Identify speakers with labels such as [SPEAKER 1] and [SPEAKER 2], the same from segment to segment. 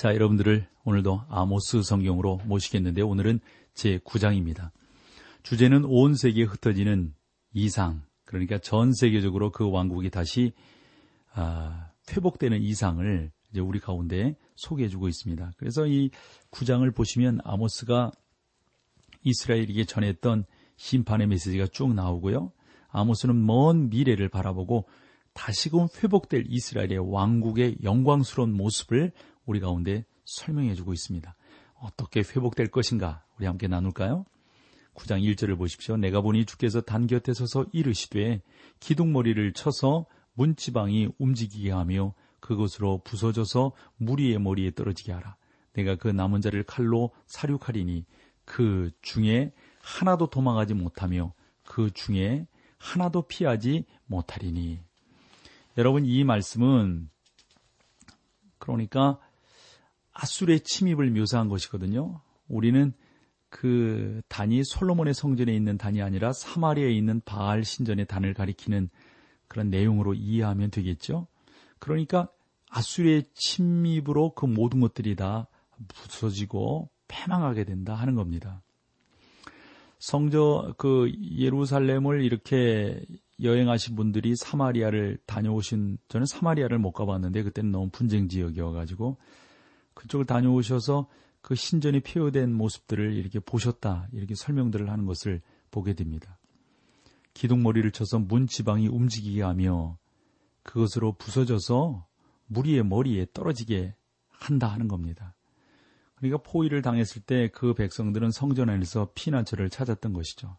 [SPEAKER 1] 자, 여러분들을 오늘도 아모스 성경으로 모시겠는데 오늘은 제 9장입니다. 주제는 온 세계에 흩어지는 이상, 그러니까 전 세계적으로 그 왕국이 다시 아, 회복되는 이상을 이제 우리 가운데 소개해주고 있습니다. 그래서 이 9장을 보시면 아모스가 이스라엘에게 전했던 심판의 메시지가 쭉 나오고요. 아모스는 먼 미래를 바라보고 다시금 회복될 이스라엘의 왕국의 영광스러운 모습을 우리 가운데 설명해 주고 있습니다. 어떻게 회복될 것인가 우리 함께 나눌까요? 9장 1절을 보십시오. 내가 보니 주께서 단 곁에 서서 이르시되 기둥머리를 쳐서 문지방이 움직이게 하며 그것으로 부서져서 무리의 머리에 떨어지게 하라. 내가 그 남은 자를 칼로 사륙하리니 그 중에 하나도 도망하지 못하며 그 중에 하나도 피하지 못하리니. 여러분 이 말씀은 그러니까 아술의 침입을 묘사한 것이거든요. 우리는 그 단이 솔로몬의 성전에 있는 단이 아니라 사마리아에 있는 바알 신전의 단을 가리키는 그런 내용으로 이해하면 되겠죠. 그러니까 아수리의 침입으로 그 모든 것들이 다 부서지고 패망하게 된다 하는 겁니다. 성저 그 예루살렘을 이렇게 여행하신 분들이 사마리아를 다녀오신 저는 사마리아를 못 가봤는데 그때는 너무 분쟁 지역이어 가지고 그쪽을 다녀오셔서 그 신전이 폐허된 모습들을 이렇게 보셨다 이렇게 설명들을 하는 것을 보게 됩니다. 기둥머리를 쳐서 문 지방이 움직이게 하며 그것으로 부서져서 무리의 머리에 떨어지게 한다 하는 겁니다. 그러니까 포위를 당했을 때 그 백성들은 성전 안에서 피난처를 찾았던 것이죠.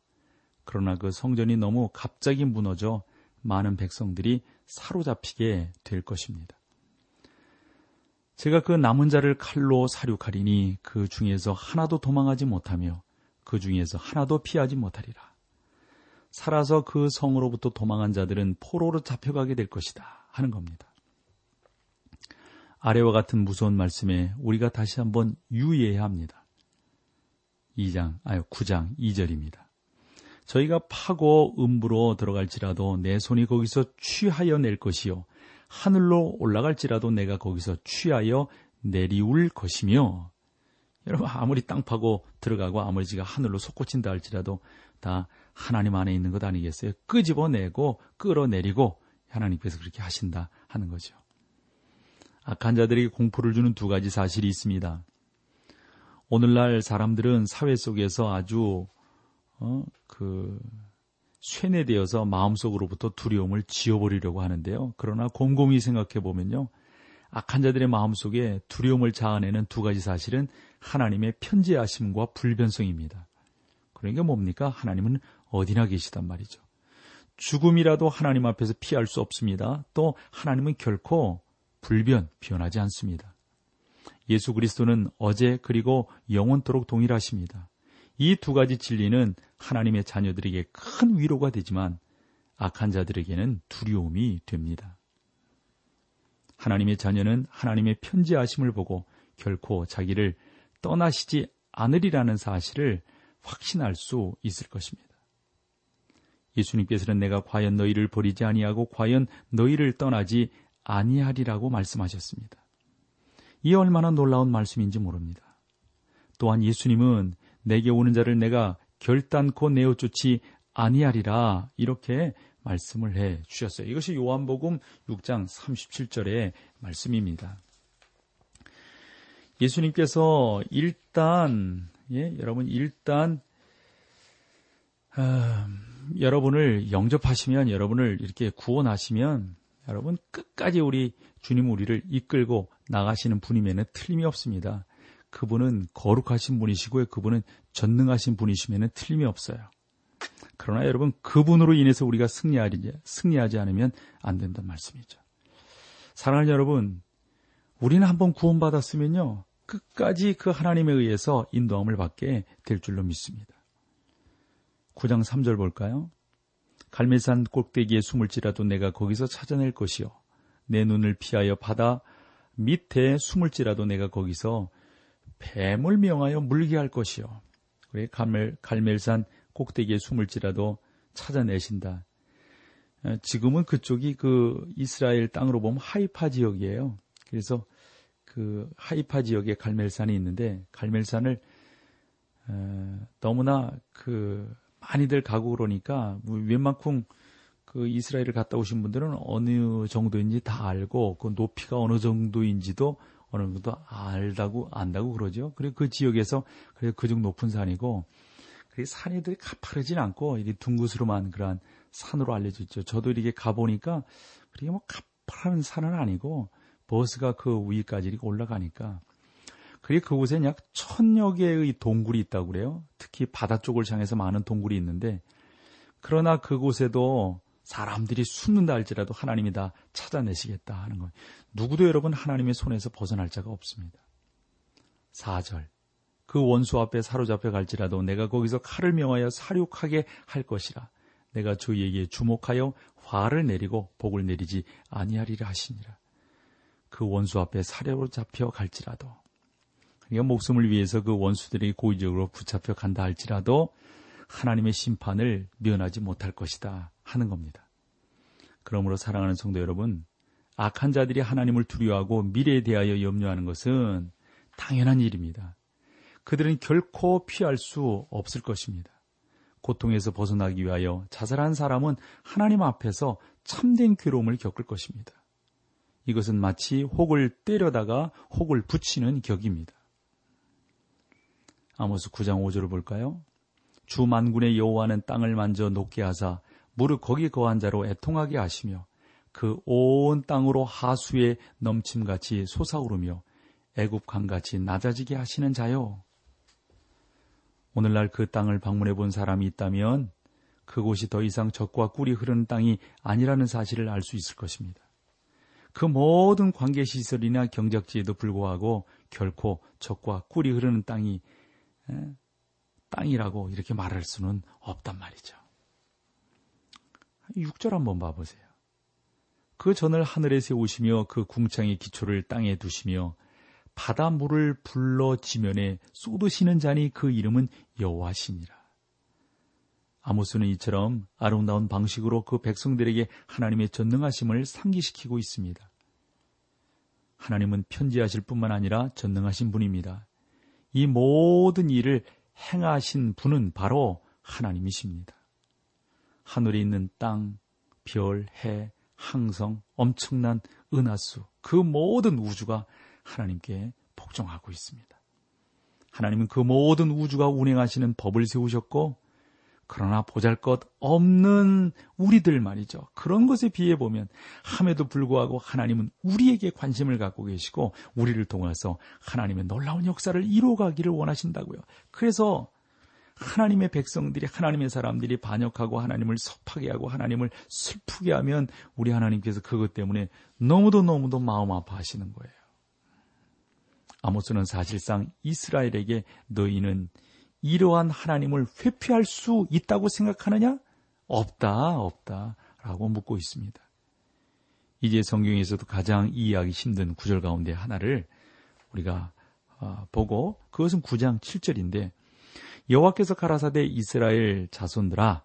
[SPEAKER 1] 그러나 그 성전이 너무 갑자기 무너져 많은 백성들이 사로잡히게 될 것입니다. 제가 그 남은 자를 칼로 사륙하리니 그 중에서 하나도 도망하지 못하며 그 중에서 하나도 피하지 못하리라. 살아서 그 성으로부터 도망한 자들은 포로로 잡혀가게 될 것이다 하는 겁니다. 아래와 같은 무서운 말씀에 우리가 다시 한번 유의해야 합니다. 2장, 아유, 9장 2절입니다. 저희가 파고 음부로 들어갈지라도 내 손이 거기서 취하여 낼 것이요. 하늘로 올라갈지라도 내가 거기서 취하여 내리울 것이며 여러분 아무리 땅 파고 들어가고 아무리 지가 하늘로 솟구친다 할지라도 다 하나님 안에 있는 것 아니겠어요? 끄집어내고 끌어내리고 하나님께서 그렇게 하신다 하는 거죠. 악한 자들에게 공포를 주는 두 가지 사실이 있습니다. 오늘날 사람들은 사회 속에서 아주 어, 그 쇠뇌되어서 마음속으로부터 두려움을 지워버리려고 하는데요. 그러나 곰곰이 생각해 보면요. 악한 자들의 마음속에 두려움을 자아내는 두 가지 사실은 하나님의 편지하심과 불변성입니다. 그러니까 뭡니까? 하나님은 어디나 계시단 말이죠. 죽음이라도 하나님 앞에서 피할 수 없습니다. 또 하나님은 결코 불변, 변하지 않습니다. 예수 그리스도는 어제 그리고 영원토록 동일하십니다. 이 두 가지 진리는 하나님의 자녀들에게 큰 위로가 되지만 악한 자들에게는 두려움이 됩니다. 하나님의 자녀는 하나님의 편지하심을 보고 결코 자기를 떠나시지 않으리라는 사실을 확신할 수 있을 것입니다. 예수님께서는 내가 과연 너희를 버리지 아니하고 과연 너희를 떠나지 아니하리라고 말씀하셨습니다. 이 얼마나 놀라운 말씀인지 모릅니다. 또한 예수님은 내게 오는 자를 내가 결단코 내어 쫓지 아니하리라 이렇게 말씀을 해 주셨어요. 이것이 요한복음 6장 37절의 말씀입니다. 예수님께서 일단 예, 여러분 일단 아, 여러분을 영접하시면 여러분을 이렇게 구원하시면 여러분 끝까지 우리 주님 우리를 이끌고 나가시는 분임에는 틀림이 없습니다. 그분은 거룩하신 분이시고요. 그분은 전능하신 분이시면 틀림이 없어요. 그러나 여러분 그분으로 인해서 우리가 승리하지, 승리하지 않으면 안 된다는 말씀이죠. 사랑하는 여러분, 우리는 한번 구원받았으면요. 끝까지 그 하나님에 의해서 인도함을 받게 될 줄로 믿습니다. 9장 3절 볼까요? 갈매산 꼭대기에 숨을지라도 내가 거기서 찾아낼 것이요. 내 눈을 피하여 바다 밑에 숨을지라도 내가 거기서 뱀을 명하여 물게 할 것이요. 그래 갈멜, 갈멜산 꼭대기에 숨을지라도 찾아내신다. 어, 지금은 그쪽이 그 이스라엘 땅으로 보면 하이파 지역이에요. 그래서 그 하이파 지역에 갈멜산이 있는데 갈멜산을 어, 너무나 그 많이들 가고 그러니까 뭐 웬만큼 그 이스라엘을 갔다 오신 분들은 어느 정도인지 다 알고 그 높이가 어느 정도인지도 어느 정도 알다고 안다고 그러죠. 그리고 그 지역에서 그래 그중 높은 산이고 그 산이들이 가파르진 않고 이게 둥그스름한 그러한 산으로 알려져 있죠. 저도 이렇게 가보니까 그렇게 뭐 가파른 산은 아니고 버스가 그 위까지 이렇게 올라가니까 그리고 그곳엔 약 천여 개의 동굴이 있다고 그래요. 특히 바다 쪽을 향해서 많은 동굴이 있는데 그러나 그곳에도 사람들이 숨는다 할지라도 하나님이 다 찾아내시겠다 하는 거예요. 누구도 여러분 하나님의 손에서 벗어날 자가 없습니다. 4절. 그 원수 앞에 사로잡혀 갈지라도 내가 거기서 칼을 명하여 사륙하게 할 것이라. 내가 저희에게 주목하여 화를 내리고 복을 내리지 아니하리라 하시니라. 그 원수 앞에 사료잡혀 갈지라도 그러니까 목숨을 위해서 그 원수들이 고의적으로 붙잡혀 간다 할지라도 하나님의 심판을 면하지 못할 것이다 하는 겁니다. 그러므로 사랑하는 성도 여러분, 악한 자들이 하나님을 두려워하고 미래에 대하여 염려하는 것은 당연한 일입니다. 그들은 결코 피할 수 없을 것입니다. 고통에서 벗어나기 위하여 자살한 사람은 하나님 앞에서 참된 괴로움을 겪을 것입니다. 이것은 마치 혹을 때려다가 혹을 붙이는 격입니다. 아모스 9장 5절을 볼까요? 주 만군의 여호와는 땅을 만져 높게 하사 무릇 거기 거한 자로 애통하게 하시며 그 온 땅으로 하수에 넘침같이 솟아오르며 애굽 강같이 낮아지게 하시는 자요. 오늘날 그 땅을 방문해 본 사람이 있다면 그곳이 더 이상 적과 꿀이 흐르는 땅이 아니라는 사실을 알 수 있을 것입니다. 그 모든 관계시설이나 경작지에도 불구하고 결코 적과 꿀이 흐르는 땅이 땅이라고 이렇게 말할 수는 없단 말이죠. 6절 한번 봐보세요. 그 전을 하늘에 세우시며 그 궁창의 기초를 땅에 두시며 바닷물을 불러 지면에 쏟으시는 자니 그 이름은 여호와시니라. 아모스는 이처럼 아름다운 방식으로 그 백성들에게 하나님의 전능하심을 상기시키고 있습니다. 하나님은 편지하실 뿐만 아니라 전능하신 분입니다. 이 모든 일을 행하신 분은 바로 하나님이십니다. 하늘에 있는 땅, 별, 해, 항성, 엄청난 은하수, 그 모든 우주가 하나님께 복종하고 있습니다. 하나님은 그 모든 우주가 운행하시는 법을 세우셨고 그러나 보잘 것 없는 우리들 말이죠. 그런 것에 비해 보면 함에도 불구하고 하나님은 우리에게 관심을 갖고 계시고 우리를 통해서 하나님의 놀라운 역사를 이루어가기를 원하신다고요. 그래서 하나님의 백성들이 하나님의 사람들이 반역하고 하나님을 섭하게 하고 하나님을 슬프게 하면 우리 하나님께서 그것 때문에 너무도 너무도 마음 아파하시는 거예요. 아모스는 사실상 이스라엘에게 너희는 이러한 하나님을 회피할 수 있다고 생각하느냐? 없다, 없다. 라고 묻고 있습니다. 이제 성경에서도 가장 이해하기 힘든 구절 가운데 하나를 우리가 어, 보고 그것은 9장 7절인데 여호와께서 가라사대 이스라엘 자손들아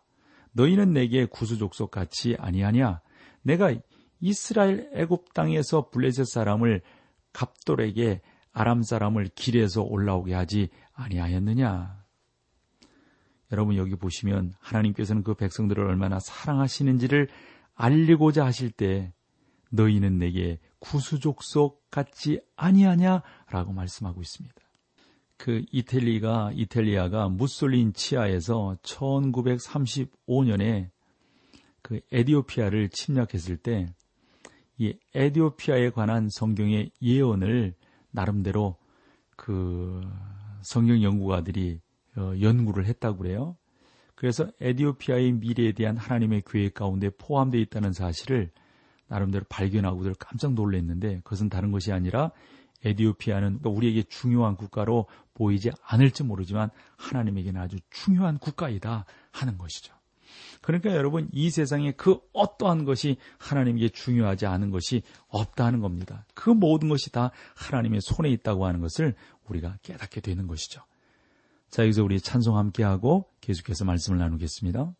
[SPEAKER 1] 너희는 내게 구수족속 같이 아니하냐 내가 이스라엘 애굽 땅에서 블레셋 사람을 갑돌에게 아람 사람을 길에서 올라오게 하지 아니하였느냐 여러분 여기 보시면 하나님께서는 그 백성들을 얼마나 사랑하시는지를 알리고자 하실 때 너희는 내게 구수족속 같지 아니하냐라고 말씀하고 있습니다. 그 이탈리가 이탈리아가 무솔린 치하에서 1935년에 그 에디오피아를 침략했을 때 이 에디오피아에 관한 성경의 예언을 나름대로 그 성경 연구가들이 어, 연구를 했다고 그래요. 그래서 에디오피아의 미래에 대한 하나님의 계획 가운데 포함되어 있다는 사실을 나름대로 발견하고들 깜짝 놀랐는데 그것은 다른 것이 아니라 에디오피아는 우리에게 중요한 국가로 보이지 않을지 모르지만 하나님에게는 아주 중요한 국가이다 하는 것이죠. 그러니까 여러분 이 세상에 그 어떠한 것이 하나님에게 중요하지 않은 것이 없다는 겁니다. 그 모든 것이 다 하나님의 손에 있다고 하는 것을 우리가 깨닫게 되는 것이죠. 자, 여기서 우리 찬송 함께 하고 계속해서 말씀을 나누겠습니다.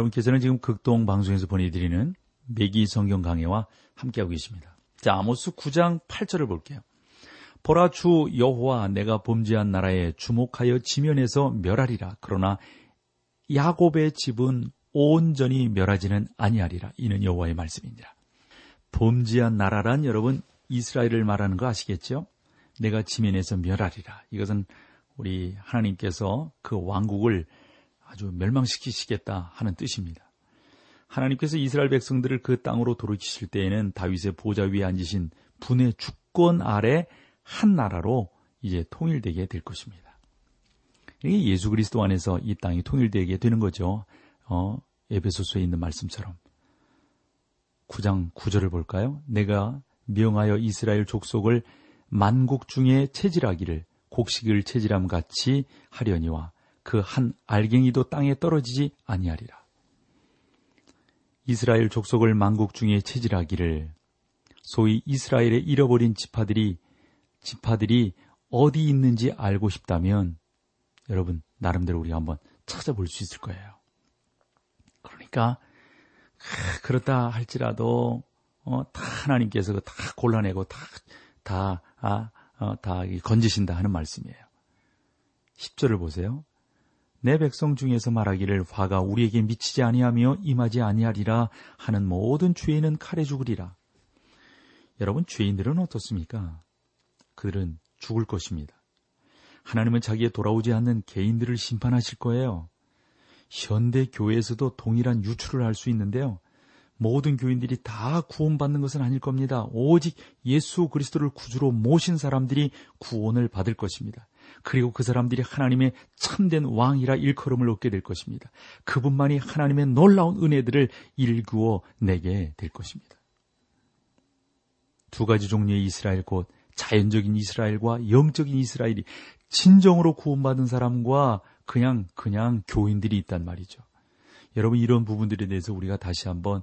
[SPEAKER 1] 여러분께서는 지금 극동 방송에서 보내드리는 매기 성경 강해와 함께하고 계십니다. 자, 아모스 9장 8절을 볼게요. 보라 주 여호와 내가 범죄한 나라에 주목하여 지면에서 멸하리라. 그러나 야곱의 집은 온전히 멸하지는 아니하리라. 이는 여호와의 말씀입니다. 범죄한 나라란 여러분 이스라엘을 말하는 거 아시겠죠? 내가 지면에서 멸하리라. 이것은 우리 하나님께서 그 왕국을 아주 멸망시키시겠다 하는 뜻입니다. 하나님께서 이스라엘 백성들을 그 땅으로 돌이키실 때에는 다윗의 보좌 위에 앉으신 분의 주권 아래 한 나라로 이제 통일되게 될 것입니다. 예수 그리스도 안에서 이 땅이 통일되게 되는 거죠. 어, 에베소서에 있는 말씀처럼. 9장 9절을 볼까요? 내가 명하여 이스라엘 족속을 만국 중에 체질하기를 곡식을 체질함 같이 하려니와 그 한 알갱이도 땅에 떨어지지 아니하리라. 이스라엘 족속을 만국 중에 체질하기를 소위 이스라엘의 잃어버린 지파들이 지파들이 어디 있는지 알고 싶다면 여러분 나름대로 우리가 한번 찾아볼 수 있을 거예요. 그러니까 그렇다 할지라도 어, 다 하나님께서 다 골라내고 다다 아, 어, 다 건지신다 하는 말씀이에요. 10절을 보세요. 내 백성 중에서 말하기를 화가 우리에게 미치지 아니하며 임하지 아니하리라 하는 모든 죄인은 칼에 죽으리라. 여러분 죄인들은 어떻습니까? 그들은 죽을 것입니다. 하나님은 자기의 돌아오지 않는 개인들을 심판하실 거예요. 현대 교회에서도 동일한 유출을 할 수 있는데요. 모든 교인들이 다 구원받는 것은 아닐 겁니다. 오직 예수 그리스도를 구주로 모신 사람들이 구원을 받을 것입니다. 그리고 그 사람들이 하나님의 참된 왕이라 일컬음을 얻게 될 것입니다. 그분만이 하나님의 놀라운 은혜들을 일구어 내게 될 것입니다. 두 가지 종류의 이스라엘 곧 자연적인 이스라엘과 영적인 이스라엘이 진정으로 구원받은 사람과 그냥 그냥 교인들이 있단 말이죠. 여러분 이런 부분들에 대해서 우리가 다시 한번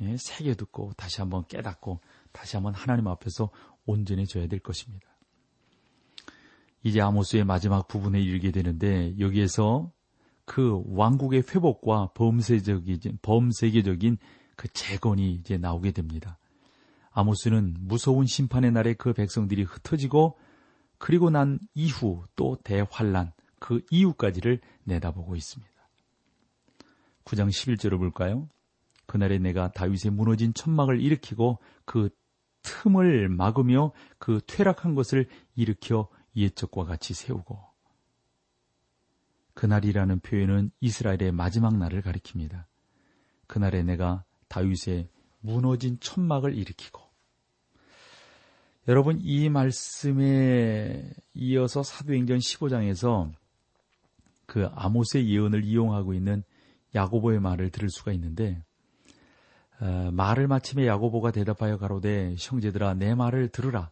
[SPEAKER 1] 네, 새겨 듣고 다시 한번 깨닫고 다시 한번 하나님 앞에서 온전해져야 될 것입니다. 이제 아모스의 마지막 부분에 이르게 되는데 여기에서 그 왕국의 회복과 범세적인 범세계적인 그 재건이 이제 나오게 됩니다. 아모스는 무서운 심판의 날에 그 백성들이 흩어지고 그리고 난 이후 또 대환란 그 이후까지를 내다보고 있습니다. 9장 11절을 볼까요? 그날에 내가 다윗의 무너진 천막을 일으키고 그 틈을 막으며 그 퇴락한 것을 일으켜 옛적과 같이 세우고 그날이라는 표현은 이스라엘의 마지막 날을 가리킵니다. 그날에 내가 다윗의 무너진 천막을 일으키고 여러분 이 말씀에 이어서 사도행전 15장에서 그 아모스의 예언을 이용하고 있는 야고보의 말을 들을 수가 있는데 어, 말을 마침에 야고보가 대답하여 가로되 형제들아 내 말을 들으라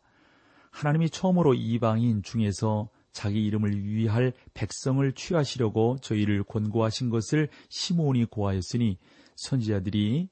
[SPEAKER 1] 하나님이 처음으로 이방인 중에서 자기 이름을 위할 백성을 취하시려고 저희를 권고하신 것을 시몬이 고하였으니 선지자들이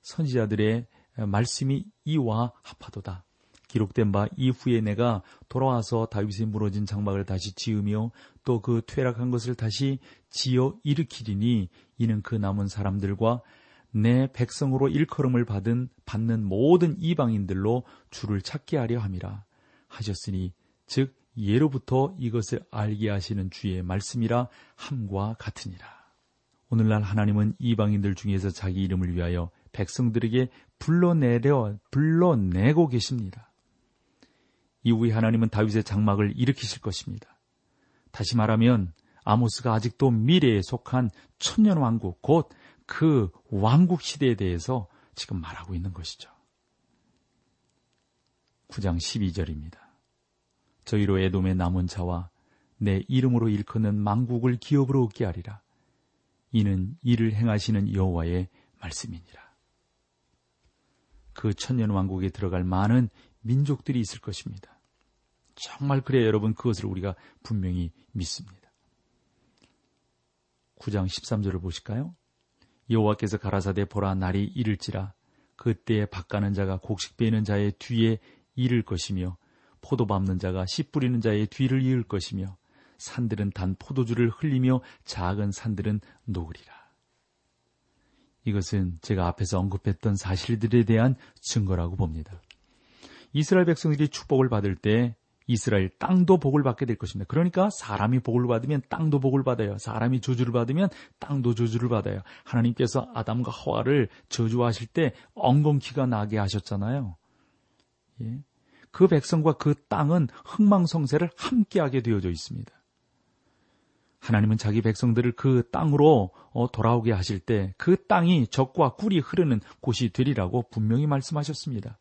[SPEAKER 1] 선지자들의 말씀이 이와 합하도다. 기록된 바 이후에 내가 돌아와서 다윗이 무너진 장막을 다시 지으며 또 그 퇴락한 것을 다시 지어 일으키리니 이는 그 남은 사람들과 내 백성으로 일컬음을 받은 받는 모든 이방인들로 주를 찾게 하려 함이라 하셨으니 즉 예로부터 이것을 알게 하시는 주의 말씀이라 함과 같으니라. 오늘날 하나님은 이방인들 중에서 자기 이름을 위하여 백성들에게 불러내려 불러내고 계십니다. 이후에 하나님은 다윗의 장막을 일으키실 것입니다. 다시 말하면 아모스가 아직도 미래에 속한 천년 왕국 곧 그 왕국 시대에 대해서 지금 말하고 있는 것이죠. 9장 12절입니다. 저희로 에돔의 남은 자와 내 이름으로 일컫는 망국을 기업으로 얻게 하리라. 이는 이를 행하시는 여호와의 말씀이니라. 그 천년 왕국에 들어갈 많은 민족들이 있을 것입니다. 정말 그래야 여러분 그것을 우리가 분명히 믿습니다. 9장 13절을 보실까요? 여호와께서 가라사대 보라 날이 이를지라 그때에 밭 가는 자가 곡식 베는 자의 뒤에 이를 것이며 포도 밟는 자가 씨 뿌리는 자의 뒤를 이을 것이며 산들은 단 포도주를 흘리며 작은 산들은 녹으리라. 이것은 제가 앞에서 언급했던 사실들에 대한 증거라고 봅니다. 이스라엘 백성들이 축복을 받을 때 이스라엘 땅도 복을 받게 될 것입니다. 그러니까 사람이 복을 받으면 땅도 복을 받아요. 사람이 저주를 받으면 땅도 저주를 받아요. 하나님께서 아담과 하와를 저주하실 때 엉겅퀴가 나게 하셨잖아요. 예. 그 백성과 그 땅은 흥망성쇠를 함께하게 되어져 있습니다. 하나님은 자기 백성들을 그 땅으로 어, 돌아오게 하실 때 그 땅이 적과 꿀이 흐르는 곳이 되리라고 분명히 말씀하셨습니다.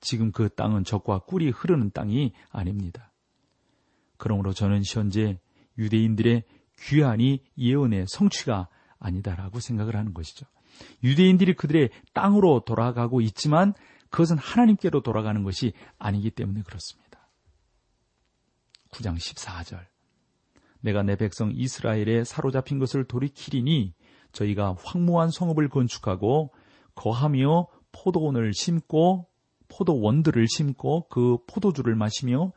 [SPEAKER 1] 지금 그 땅은 적과 꿀이 흐르는 땅이 아닙니다. 그러므로 저는 현재 유대인들의 귀한이 예언의 성취가 아니다라고 생각을 하는 것이죠. 유대인들이 그들의 땅으로 돌아가고 있지만 그것은 하나님께로 돌아가는 것이 아니기 때문에 그렇습니다. 9장 14절. 내가 내 백성 이스라엘에 사로잡힌 것을 돌이키리니 저희가 황무한 성읍을 건축하고 거하며 포도원을 심고 포도원들을 심고 그 포도주를 마시며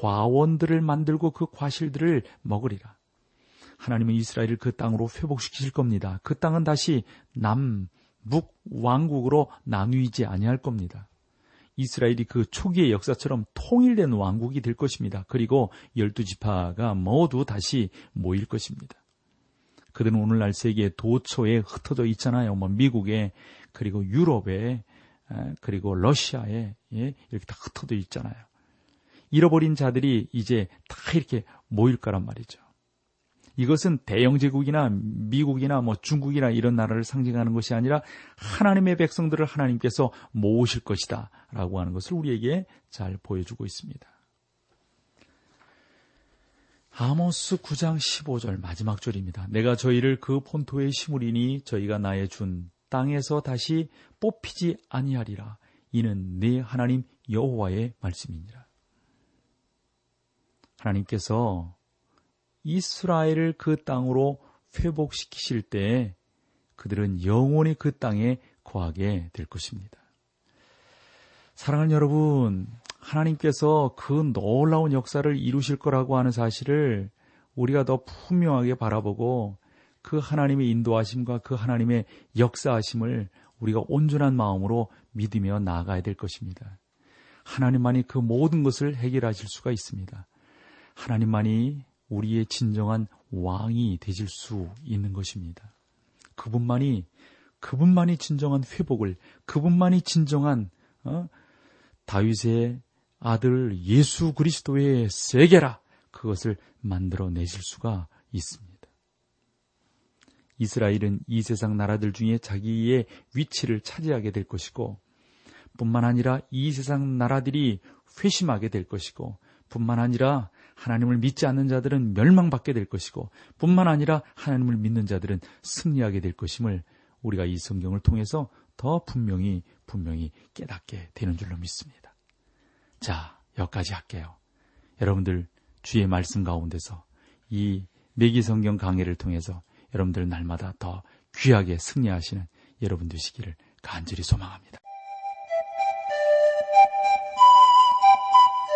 [SPEAKER 1] 과원들을 만들고 그 과실들을 먹으리라. 하나님은 이스라엘을 그 땅으로 회복시키실 겁니다. 그 땅은 다시 남, 북 왕국으로 나누이지 아니할 겁니다. 이스라엘이 그 초기의 역사처럼 통일된 왕국이 될 것입니다. 그리고 열두 지파가 모두 다시 모일 것입니다. 그들은 오늘날 세계 도처에 흩어져 있잖아요. 뭐 미국에 그리고 유럽에 그리고 러시아에 예, 이렇게 다 흩어져 있잖아요. 잃어버린 자들이 이제 다 이렇게 모일 거란 말이죠. 이것은 대영 제국이나 미국이나 뭐 중국이나 이런 나라를 상징하는 것이 아니라 하나님의 백성들을 하나님께서 모으실 것이다 라고 하는 것을 우리에게 잘 보여주고 있습니다. 아모스 9장 15절 마지막 절입니다. 내가 저희를 그 본토에 심으리니 저희가 나의 준 땅에서 다시 뽑히지 아니하리라. 이는 내 하나님 여호와의 말씀이니라. 하나님께서 이스라엘을 그 땅으로 회복시키실 때 그들은 영원히 그 땅에 거하게 될 것입니다. 사랑하는 여러분, 하나님께서 그 놀라운 역사를 이루실 거라고 하는 사실을 우리가 더 분명하게 바라보고 그 하나님의 인도하심과 그 하나님의 역사하심을 우리가 온전한 마음으로 믿으며 나아가야 될 것입니다. 하나님만이 그 모든 것을 해결하실 수가 있습니다. 하나님만이 우리의 진정한 왕이 되실 수 있는 것입니다. 그분만이 그분만이 진정한 회복을 그분만이 진정한 어? 다윗의 아들 예수 그리스도의 세계라 그것을 만들어 내실 수가 있습니다. 이스라엘은 이 세상 나라들 중에 자기의 위치를 차지하게 될 것이고 뿐만 아니라 이 세상 나라들이 회심하게 될 것이고 뿐만 아니라 하나님을 믿지 않는 자들은 멸망받게 될 것이고 뿐만 아니라 하나님을 믿는 자들은 승리하게 될 것임을 우리가 이 성경을 통해서 더 분명히 분명히 깨닫게 되는 줄로 믿습니다. 자, 여기까지 할게요. 여러분들 주의 말씀 가운데서 이 매기 성경 강해를 통해서 여러분들 날마다 더 귀하게 승리하시는 여러분 되시기를 간절히 소망합니다.